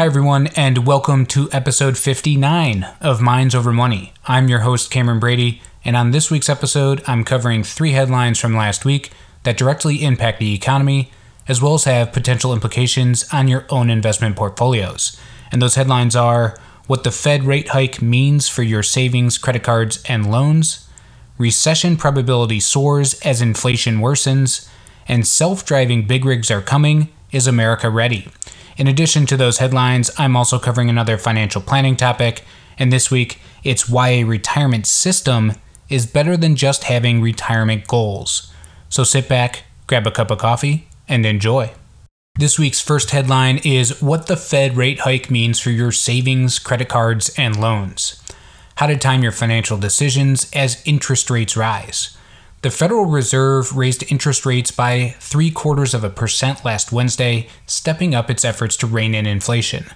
Hi, everyone, and welcome to episode 59 of Minds Over Money. I'm your host, Cameron Brady, and on this week's episode, I'm covering three headlines from last week that directly impact the economy, as well as have potential implications on your own investment portfolios. And those headlines are what the Fed rate hike means for your savings, credit cards, and loans, recession probability soars as inflation worsens, and self driving big rigs are coming. Is America ready? In addition to those headlines, I'm also covering another financial planning topic, and this week it's why a retirement system is better than just having retirement goals. So sit back, grab a cup of coffee, and enjoy. This week's first headline is What the Fed rate hike means for your savings, credit cards, and loans. How to time your financial decisions as interest rates rise. The Federal Reserve raised interest rates by three quarters of a percent last Wednesday, stepping up its efforts to rein in inflation.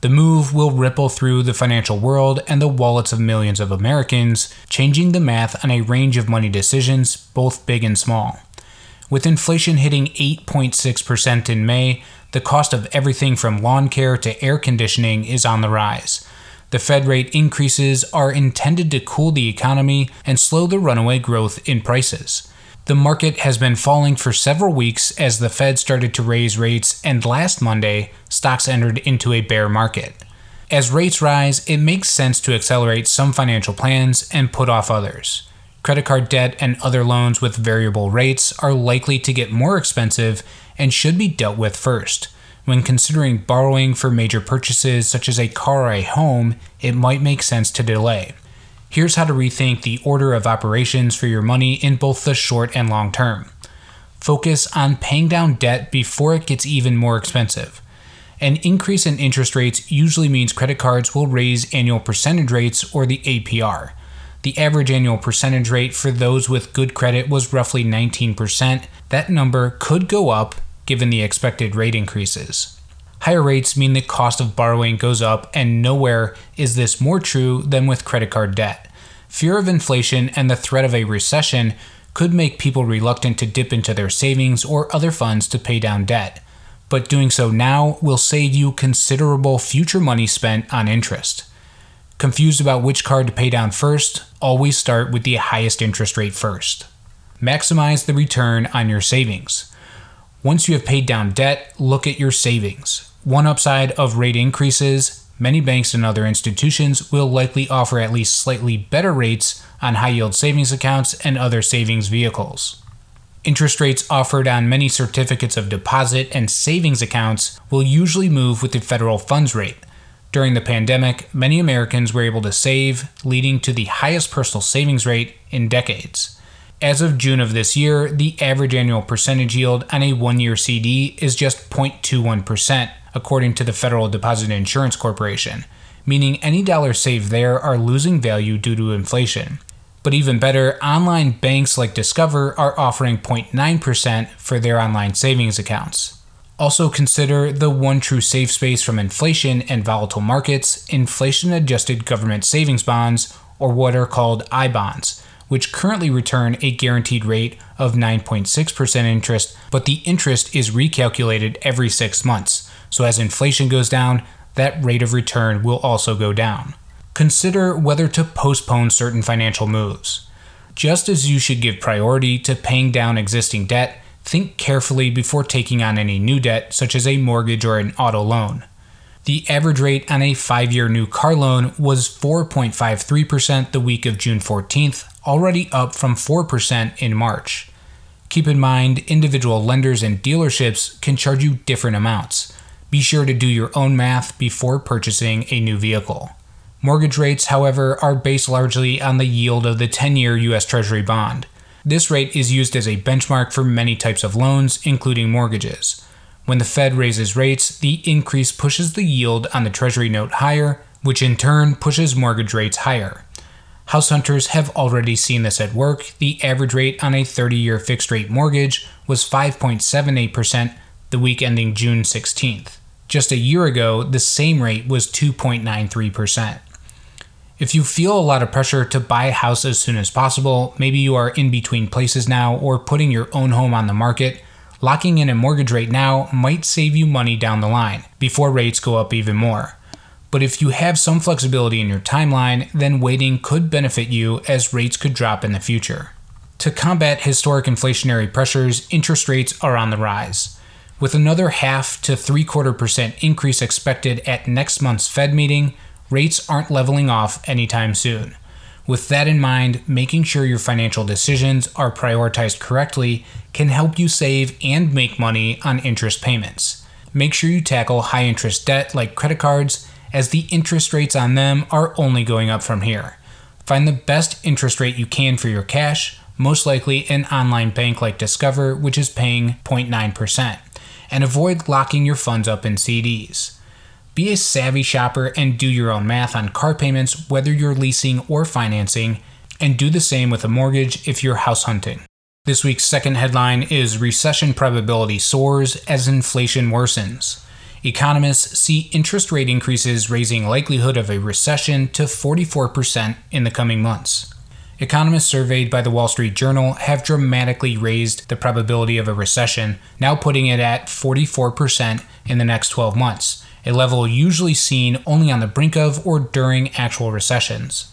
The move will ripple through the financial world and the wallets of millions of Americans, changing the math on a range of money decisions, both big and small. With inflation hitting 8.6% in May, the cost of everything from lawn care to air conditioning is on the rise. The Fed rate increases are intended to cool the economy and slow the runaway growth in prices. The market has been falling for several weeks as the Fed started to raise rates, and last Monday, stocks entered into a bear market. As rates rise, it makes sense to accelerate some financial plans and put off others. Credit card debt and other loans with variable rates are likely to get more expensive and should be dealt with first. When considering borrowing for major purchases such as a car or a home, it might make sense to delay. Here's how to rethink the order of operations for your money in both the short and long term. Focus on paying down debt before it gets even more expensive. An increase in interest rates usually means credit cards will raise annual percentage rates or the APR. The average annual percentage rate for those with good credit was roughly 19%. That number could go up given the expected rate increases. Higher rates mean the cost of borrowing goes up, and nowhere is this more true than with credit card debt. Fear of inflation and the threat of a recession could make people reluctant to dip into their savings or other funds to pay down debt. But doing so now will save you considerable future money spent on interest. Confused about which card to pay down first? Always start with the highest interest rate first. Maximize the return on your savings. Once you have paid down debt, look at your savings. One upside of rate increases many banks and other institutions will likely offer at least slightly better rates on high yield savings accounts and other savings vehicles. Interest rates offered on many certificates of deposit and savings accounts will usually move with the federal funds rate. During the pandemic, many Americans were able to save, leading to the highest personal savings rate in decades. As of June of this year, the average annual percentage yield on a one year CD is just 0.21%, according to the Federal Deposit Insurance Corporation, meaning any dollars saved there are losing value due to inflation. But even better, online banks like Discover are offering 0.9% for their online savings accounts. Also consider the one true safe space from inflation and volatile markets, inflation adjusted government savings bonds, or what are called I bonds which currently return a guaranteed rate of 9.6% interest, but the interest is recalculated every six months. So as inflation goes down, that rate of return will also go down. Consider whether to postpone certain financial moves. Just as you should give priority to paying down existing debt, think carefully before taking on any new debt, such as a mortgage or an auto loan. The average rate on a five year new car loan was 4.53% the week of June 14th, already up from 4% in March. Keep in mind, individual lenders and dealerships can charge you different amounts. Be sure to do your own math before purchasing a new vehicle. Mortgage rates, however, are based largely on the yield of the 10 year U.S. Treasury bond. This rate is used as a benchmark for many types of loans, including mortgages. When the Fed raises rates, the increase pushes the yield on the Treasury note higher, which in turn pushes mortgage rates higher. House hunters have already seen this at work. The average rate on a 30 year fixed rate mortgage was 5.78% the week ending June 16th. Just a year ago, the same rate was 2.93%. If you feel a lot of pressure to buy a house as soon as possible, maybe you are in between places now or putting your own home on the market, Locking in a mortgage rate now might save you money down the line before rates go up even more. But if you have some flexibility in your timeline, then waiting could benefit you as rates could drop in the future. To combat historic inflationary pressures, interest rates are on the rise. With another half to three quarter percent increase expected at next month's Fed meeting, rates aren't leveling off anytime soon. With that in mind, making sure your financial decisions are prioritized correctly can help you save and make money on interest payments. Make sure you tackle high interest debt like credit cards, as the interest rates on them are only going up from here. Find the best interest rate you can for your cash, most likely an online bank like Discover, which is paying 0.9%, and avoid locking your funds up in CDs. Be a savvy shopper and do your own math on car payments, whether you're leasing or financing, and do the same with a mortgage if you're house hunting. This week's second headline is Recession Probability Soars as Inflation Worsens. Economists see interest rate increases raising likelihood of a recession to 44% in the coming months. Economists surveyed by the Wall Street Journal have dramatically raised the probability of a recession, now putting it at 44% in the next 12 months, a level usually seen only on the brink of or during actual recessions.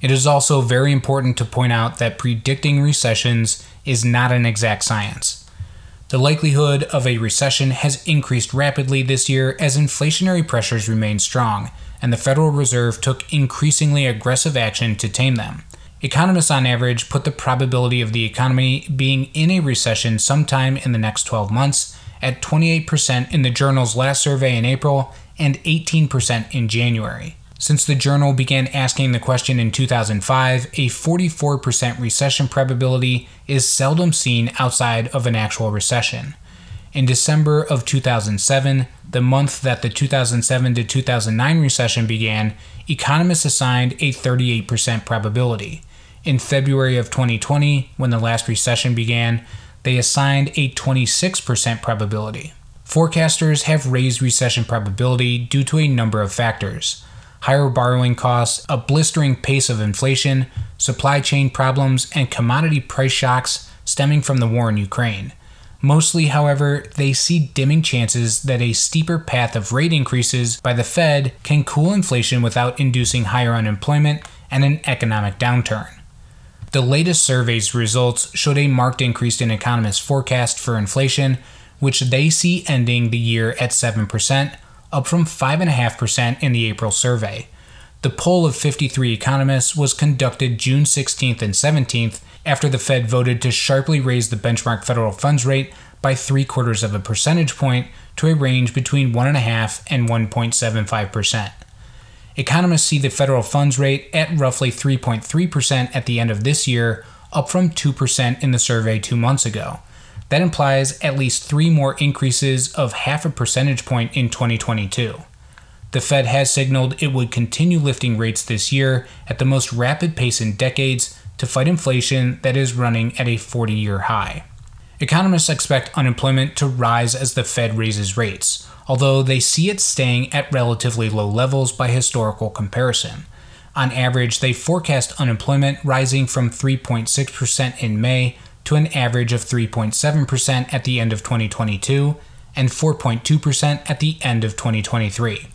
It is also very important to point out that predicting recessions is not an exact science. The likelihood of a recession has increased rapidly this year as inflationary pressures remain strong, and the Federal Reserve took increasingly aggressive action to tame them. Economists on average put the probability of the economy being in a recession sometime in the next 12 months at 28% in the journal's last survey in April and 18% in January. Since the journal began asking the question in 2005, a 44% recession probability is seldom seen outside of an actual recession. In December of 2007, the month that the 2007 to 2009 recession began, economists assigned a 38% probability. In February of 2020, when the last recession began, they assigned a 26% probability. Forecasters have raised recession probability due to a number of factors higher borrowing costs, a blistering pace of inflation, supply chain problems, and commodity price shocks stemming from the war in Ukraine. Mostly, however, they see dimming chances that a steeper path of rate increases by the Fed can cool inflation without inducing higher unemployment and an economic downturn. The latest survey's results showed a marked increase in economists' forecast for inflation, which they see ending the year at 7%, up from 5.5% in the April survey. The poll of 53 economists was conducted June 16th and 17th after the Fed voted to sharply raise the benchmark federal funds rate by three quarters of a percentage point to a range between 1.5 and 1.75%. Economists see the federal funds rate at roughly 3.3% at the end of this year, up from 2% in the survey two months ago. That implies at least three more increases of half a percentage point in 2022. The Fed has signaled it would continue lifting rates this year at the most rapid pace in decades to fight inflation that is running at a 40 year high. Economists expect unemployment to rise as the Fed raises rates, although they see it staying at relatively low levels by historical comparison. On average, they forecast unemployment rising from 3.6% in May to an average of 3.7% at the end of 2022 and 4.2% at the end of 2023.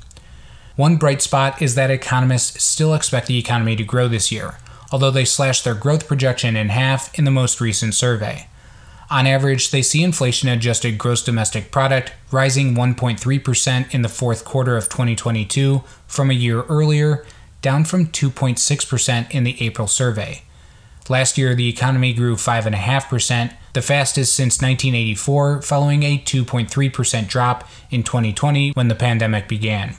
One bright spot is that economists still expect the economy to grow this year, although they slashed their growth projection in half in the most recent survey. On average, they see inflation adjusted gross domestic product rising 1.3% in the fourth quarter of 2022 from a year earlier, down from 2.6% in the April survey. Last year, the economy grew 5.5%, the fastest since 1984, following a 2.3% drop in 2020 when the pandemic began.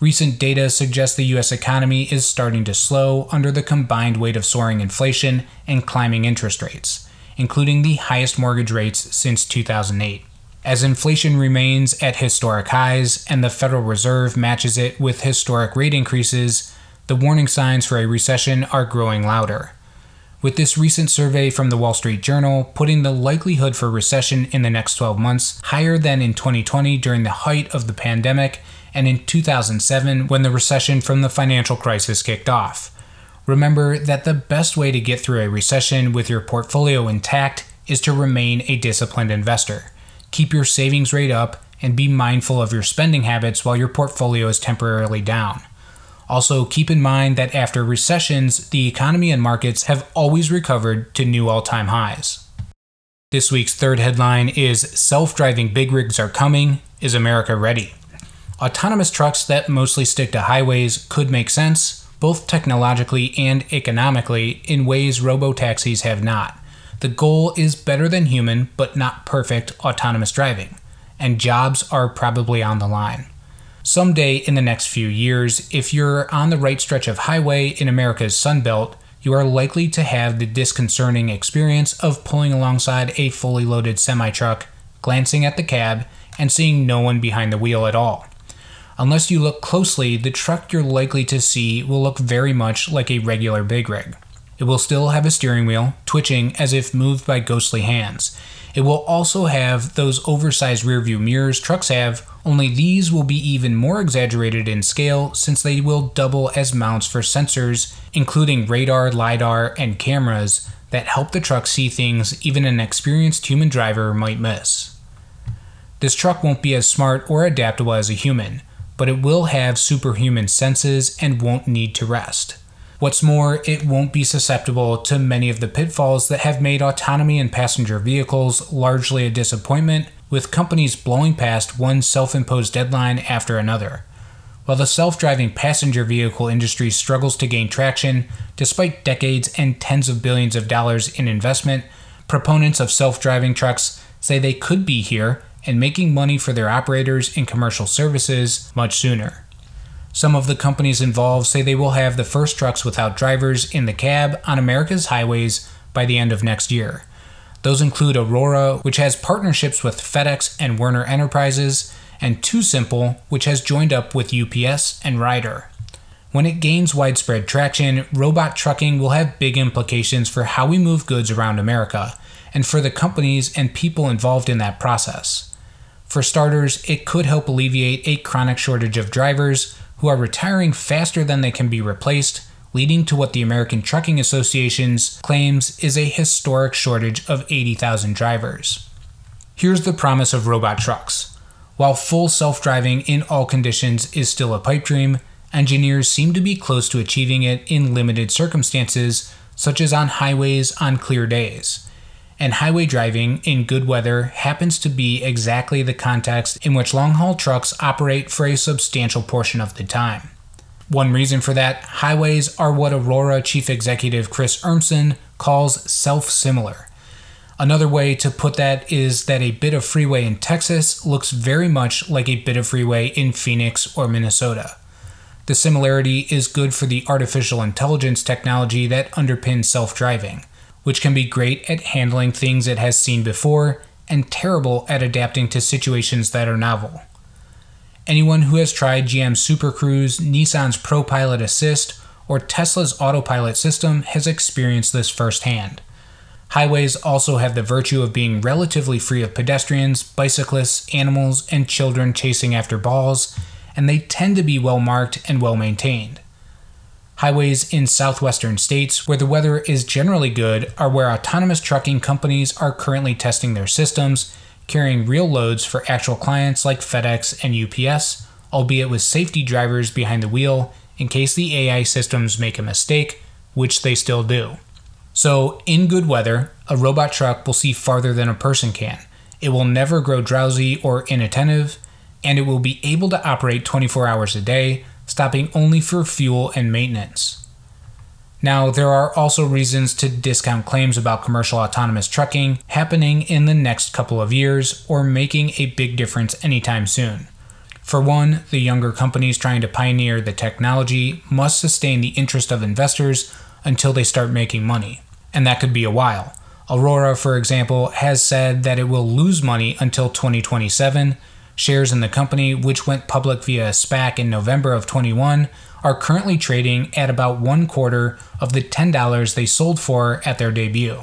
Recent data suggests the US economy is starting to slow under the combined weight of soaring inflation and climbing interest rates including the highest mortgage rates since 2008. As inflation remains at historic highs and the Federal Reserve matches it with historic rate increases, the warning signs for a recession are growing louder. With this recent survey from the Wall Street Journal putting the likelihood for recession in the next 12 months higher than in 2020 during the height of the pandemic and in 2007 when the recession from the financial crisis kicked off. Remember that the best way to get through a recession with your portfolio intact is to remain a disciplined investor. Keep your savings rate up and be mindful of your spending habits while your portfolio is temporarily down. Also, keep in mind that after recessions, the economy and markets have always recovered to new all time highs. This week's third headline is Self driving big rigs are coming. Is America ready? Autonomous trucks that mostly stick to highways could make sense, both technologically and economically, in ways robo taxis have not. The goal is better than human, but not perfect, autonomous driving, and jobs are probably on the line. Someday in the next few years, if you're on the right stretch of highway in America's Sunbelt, you are likely to have the disconcerting experience of pulling alongside a fully loaded semi truck, glancing at the cab, and seeing no one behind the wheel at all. Unless you look closely, the truck you're likely to see will look very much like a regular big rig. It will still have a steering wheel, twitching as if moved by ghostly hands. It will also have those oversized rearview mirrors trucks have, only these will be even more exaggerated in scale since they will double as mounts for sensors, including radar, LiDAR, and cameras that help the truck see things even an experienced human driver might miss. This truck won't be as smart or adaptable as a human, but it will have superhuman senses and won't need to rest. What's more, it won't be susceptible to many of the pitfalls that have made autonomy in passenger vehicles largely a disappointment, with companies blowing past one self imposed deadline after another. While the self driving passenger vehicle industry struggles to gain traction, despite decades and tens of billions of dollars in investment, proponents of self driving trucks say they could be here and making money for their operators in commercial services much sooner. Some of the companies involved say they will have the first trucks without drivers in the cab on America's highways by the end of next year. Those include Aurora, which has partnerships with FedEx and Werner Enterprises, and TuSimple, which has joined up with UPS and Ryder. When it gains widespread traction, robot trucking will have big implications for how we move goods around America, and for the companies and people involved in that process. For starters, it could help alleviate a chronic shortage of drivers, who are retiring faster than they can be replaced, leading to what the American Trucking Association's claims is a historic shortage of 80,000 drivers. Here's the promise of robot trucks. While full self driving in all conditions is still a pipe dream, engineers seem to be close to achieving it in limited circumstances, such as on highways on clear days and highway driving in good weather happens to be exactly the context in which long haul trucks operate for a substantial portion of the time. One reason for that, highways are what Aurora Chief Executive Chris Urmson calls self similar. Another way to put that is that a bit of freeway in Texas looks very much like a bit of freeway in Phoenix or Minnesota. The similarity is good for the artificial intelligence technology that underpins self driving which can be great at handling things it has seen before and terrible at adapting to situations that are novel. Anyone who has tried GM's Super Cruise, Nissan's ProPilot Assist, or Tesla's autopilot system has experienced this firsthand. Highways also have the virtue of being relatively free of pedestrians, bicyclists, animals, and children chasing after balls, and they tend to be well marked and well maintained. Highways in southwestern states, where the weather is generally good, are where autonomous trucking companies are currently testing their systems, carrying real loads for actual clients like FedEx and UPS, albeit with safety drivers behind the wheel in case the AI systems make a mistake, which they still do. So, in good weather, a robot truck will see farther than a person can. It will never grow drowsy or inattentive, and it will be able to operate 24 hours a day stopping only for fuel and maintenance. Now, there are also reasons to discount claims about commercial autonomous trucking happening in the next couple of years or making a big difference anytime soon. For one, the younger companies trying to pioneer the technology must sustain the interest of investors until they start making money, and that could be a while. Aurora, for example, has said that it will lose money until 2027 Shares in the company, which went public via SPAC in November of 21, are currently trading at about one quarter of the $10 they sold for at their debut.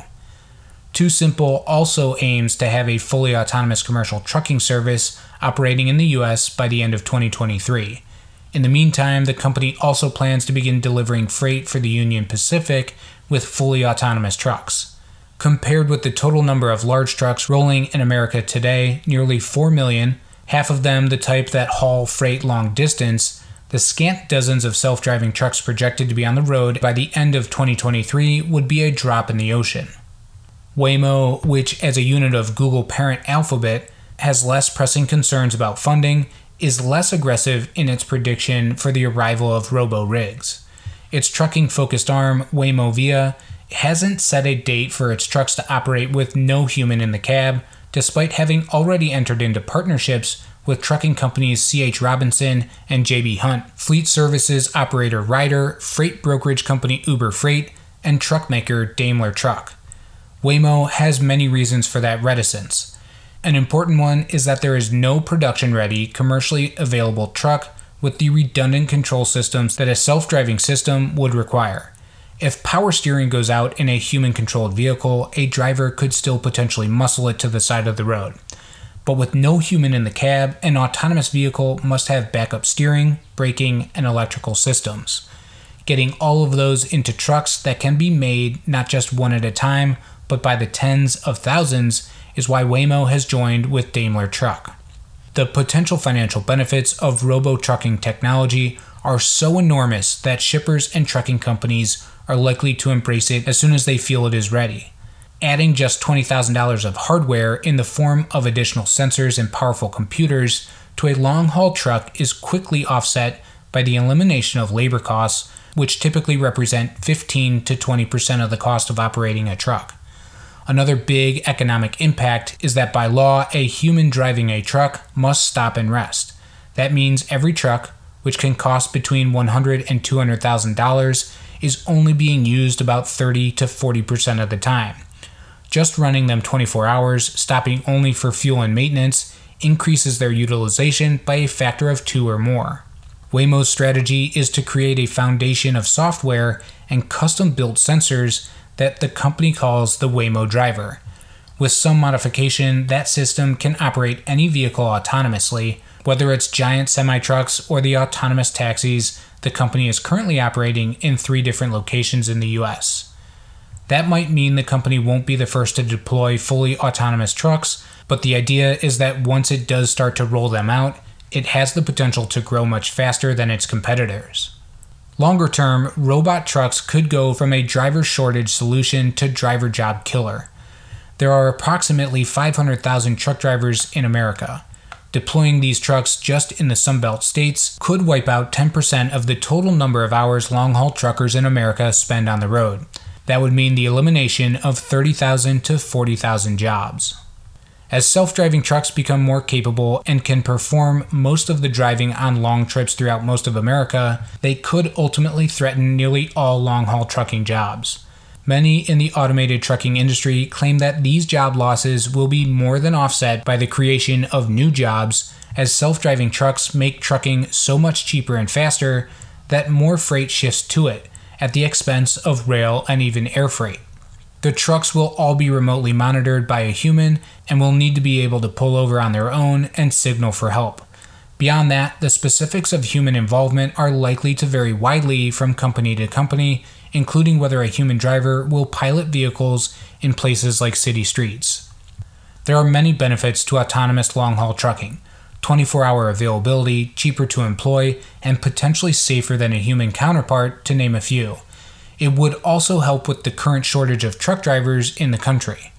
TuSimple also aims to have a fully autonomous commercial trucking service operating in the US by the end of 2023. In the meantime, the company also plans to begin delivering freight for the Union Pacific with fully autonomous trucks. Compared with the total number of large trucks rolling in America today, nearly 4 million, half of them the type that haul freight long distance, the scant dozens of self driving trucks projected to be on the road by the end of 2023 would be a drop in the ocean. Waymo, which as a unit of Google parent Alphabet has less pressing concerns about funding, is less aggressive in its prediction for the arrival of robo rigs. Its trucking focused arm, Waymo Via, hasn't set a date for its trucks to operate with no human in the cab, despite having already entered into partnerships with trucking companies C.H. Robinson and J.B. Hunt, fleet services operator Ryder, freight brokerage company Uber Freight, and truck maker Daimler Truck. Waymo has many reasons for that reticence. An important one is that there is no production ready, commercially available truck with the redundant control systems that a self driving system would require. If power steering goes out in a human controlled vehicle, a driver could still potentially muscle it to the side of the road. But with no human in the cab, an autonomous vehicle must have backup steering, braking, and electrical systems. Getting all of those into trucks that can be made not just one at a time, but by the tens of thousands is why Waymo has joined with Daimler Truck. The potential financial benefits of robo trucking technology are so enormous that shippers and trucking companies are likely to embrace it as soon as they feel it is ready. Adding just $20,000 of hardware in the form of additional sensors and powerful computers to a long haul truck is quickly offset by the elimination of labor costs, which typically represent 15 to 20% of the cost of operating a truck. Another big economic impact is that by law, a human driving a truck must stop and rest. That means every truck, which can cost between $100 and $200,000, is only being used about 30 to 40% of the time. Just running them 24 hours, stopping only for fuel and maintenance, increases their utilization by a factor of two or more. Waymo's strategy is to create a foundation of software and custom built sensors that the company calls the Waymo Driver. With some modification, that system can operate any vehicle autonomously, whether it's giant semi trucks or the autonomous taxis the company is currently operating in three different locations in the US. That might mean the company won't be the first to deploy fully autonomous trucks, but the idea is that once it does start to roll them out, it has the potential to grow much faster than its competitors. Longer term, robot trucks could go from a driver shortage solution to driver job killer. There are approximately 500,000 truck drivers in America. Deploying these trucks just in the Sunbelt states could wipe out 10% of the total number of hours long haul truckers in America spend on the road. That would mean the elimination of 30,000 to 40,000 jobs. As self driving trucks become more capable and can perform most of the driving on long trips throughout most of America, they could ultimately threaten nearly all long haul trucking jobs. Many in the automated trucking industry claim that these job losses will be more than offset by the creation of new jobs as self driving trucks make trucking so much cheaper and faster that more freight shifts to it at the expense of rail and even air freight. The trucks will all be remotely monitored by a human and will need to be able to pull over on their own and signal for help. Beyond that, the specifics of human involvement are likely to vary widely from company to company including whether a human driver will pilot vehicles in places like city streets. There are many benefits to autonomous long haul trucking 24 hour availability, cheaper to employ, and potentially safer than a human counterpart, to name a few. It would also help with the current shortage of truck drivers in the country.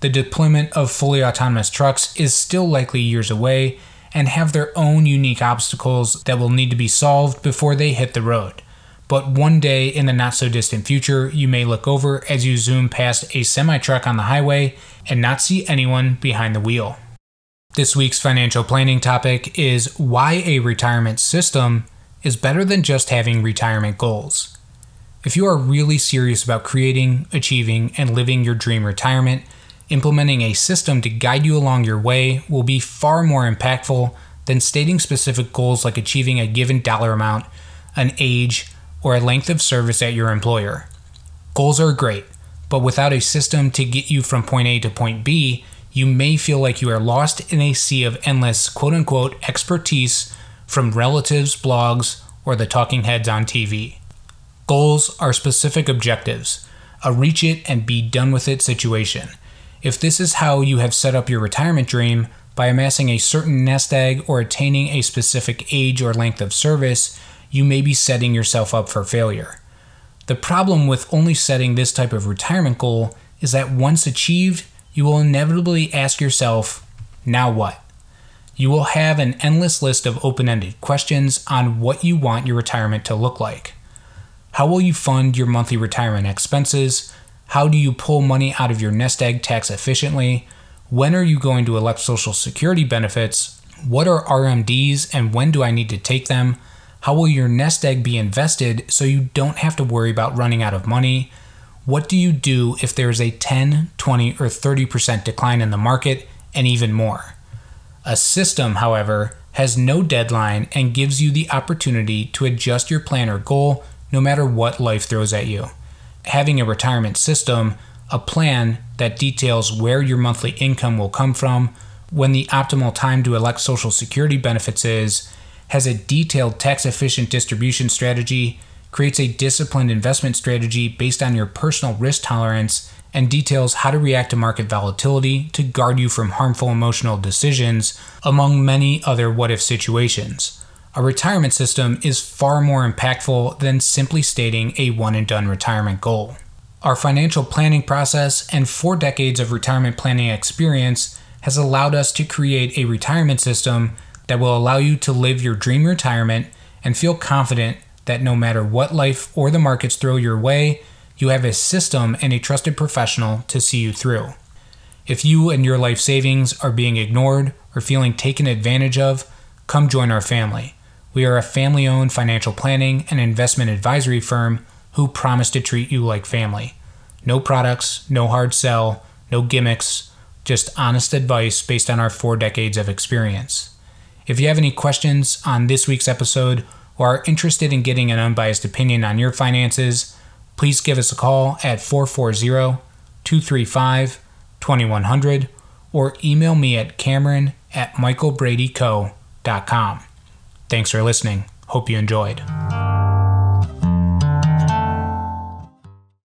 The deployment of fully autonomous trucks is still likely years away and have their own unique obstacles that will need to be solved before they hit the road but one day in the not so distant future, you may look over as you zoom past a semi truck on the highway and not see anyone behind the wheel. This week's financial planning topic is why a retirement system is better than just having retirement goals. If you are really serious about creating, achieving, and living your dream retirement, implementing a system to guide you along your way will be far more impactful than stating specific goals like achieving a given dollar amount, an age, or a length of service at your employer. Goals are great, but without a system to get you from point A to point B, you may feel like you are lost in a sea of endless quote unquote expertise from relatives, blogs, or the talking heads on TV. Goals are specific objectives, a reach it and be done with it situation. If this is how you have set up your retirement dream, by amassing a certain nest egg or attaining a specific age or length of service, you may be setting yourself up for failure. The problem with only setting this type of retirement goal is that once achieved, you will inevitably ask yourself, now what? You will have an endless list of open ended questions on what you want your retirement to look like. How will you fund your monthly retirement expenses? How do you pull money out of your nest egg tax efficiently? When are you going to elect Social Security benefits? What are RMDs and when do I need to take them? How will your nest egg be invested so you don't have to worry about running out of money? What do you do if there's a 10, 20, or 30% decline in the market and even more? A system, however, has no deadline and gives you the opportunity to adjust your plan or goal no matter what life throws at you. Having a retirement system, a plan that details where your monthly income will come from, when the optimal time to elect Social Security benefits is, has a detailed tax efficient distribution strategy, creates a disciplined investment strategy based on your personal risk tolerance, and details how to react to market volatility to guard you from harmful emotional decisions, among many other what if situations. A retirement system is far more impactful than simply stating a one and done retirement goal. Our financial planning process and four decades of retirement planning experience has allowed us to create a retirement system that will allow you to live your dream retirement and feel confident that no matter what life or the markets throw your way, you have a system and a trusted professional to see you through. If you and your life savings are being ignored or feeling taken advantage of, come join our family. We are a family owned financial planning and investment advisory firm who promise to treat you like family. No products, no hard sell, no gimmicks, just honest advice based on our four decades of experience. If you have any questions on this week's episode or are interested in getting an unbiased opinion on your finances, please give us a call at 440 235 2100 or email me at cameron at michaelbradyco.com. Thanks for listening. Hope you enjoyed.